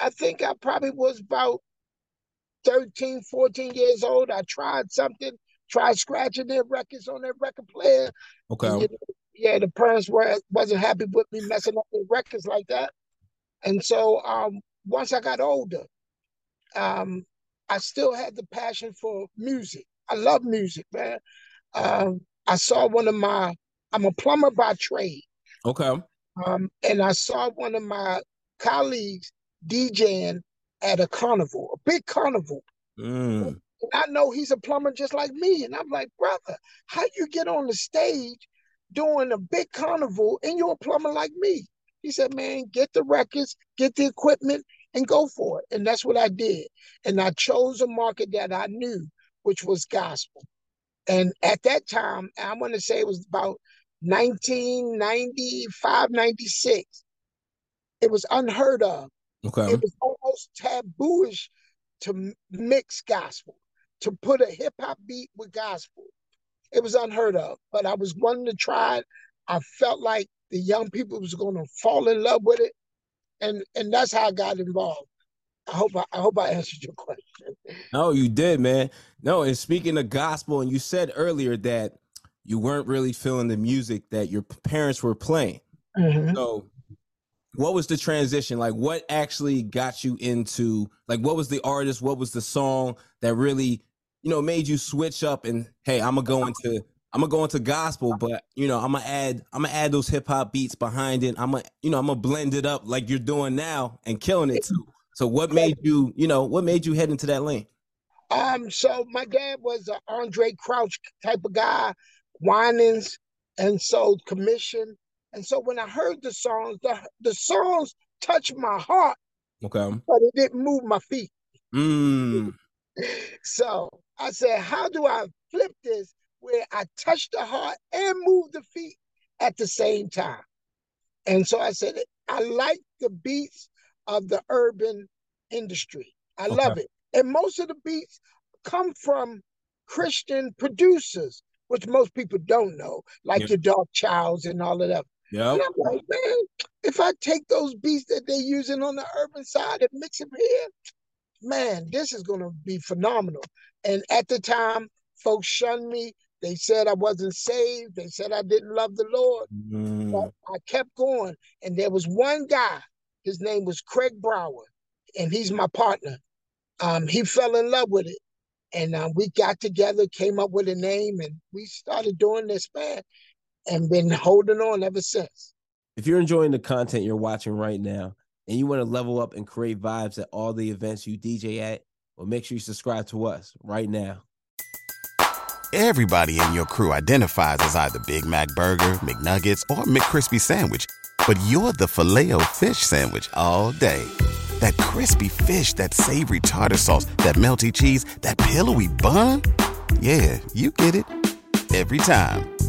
I think I probably was about 13, 14 years old. I tried something, tried scratching their records on their record player. Okay. And, you know, yeah, the parents were wasn't happy with me messing up their records like that. And so um, once I got older, um, I still had the passion for music. I love music, man. Um, I saw one of my, I'm a plumber by trade. Okay. Um, and I saw one of my colleagues DJing at a carnival, a big carnival. Mm. And I know he's a plumber just like me. And I'm like, brother, how you get on the stage doing a big carnival and you're a plumber like me? He said, man, get the records, get the equipment, and go for it. And that's what I did. And I chose a market that I knew, which was gospel. And at that time, I'm going to say it was about 1995, 96. It was unheard of. Okay. It was almost tabooish to mix gospel, to put a hip hop beat with gospel. It was unheard of, but I was wanting to try it. I felt like the young people was going to fall in love with it, and and that's how I got involved. I hope I, I hope I answered your question. No, you did, man. No, and speaking of gospel, and you said earlier that you weren't really feeling the music that your parents were playing. Mhm. So, what was the transition? Like, what actually got you into? Like, what was the artist? What was the song that really, you know, made you switch up and hey, I'm gonna go into I'm gonna go into gospel, but you know, I'm gonna add I'm gonna add those hip hop beats behind it. I'm gonna you know I'm gonna blend it up like you're doing now and killing it too. So, what made you you know what made you head into that lane? Um, so my dad was an Andraé Crouch type of guy, Winans, and so Commissioned. And so when I heard the songs, the the songs touched my heart, Okay. but it didn't move my feet. Mm. So I said, how do I flip this where I touch the heart and move the feet at the same time? And so I said, I like the beats of the urban industry. I love it. And most of the beats come from Christian producers, which most people don't know, like Yeah. your Darkchilds and all of that. I'm like, man, if I take those beats that they're using on the urban side and mix them here, man, this is gonna be phenomenal. And at the time, folks shunned me. They said I wasn't saved. They said I didn't love the Lord. Mm. But I kept going. And there was one guy, his name was Craig Brower, and he's my partner. Um, he fell in love with it. And uh, we got together, came up with a name, and we started doing this, man, and been holding on ever since. If you're enjoying the content you're watching right now and you want to level up and create vibes at all the events you DJ at, well, make sure you subscribe to us right now. Everybody in your crew identifies as either Big Mac Burger, McNuggets, or McCrispy Sandwich. But you're the filet fish Sandwich all day. That crispy fish, that savory tartar sauce, that melty cheese, that pillowy bun. Yeah, you get it. Every time.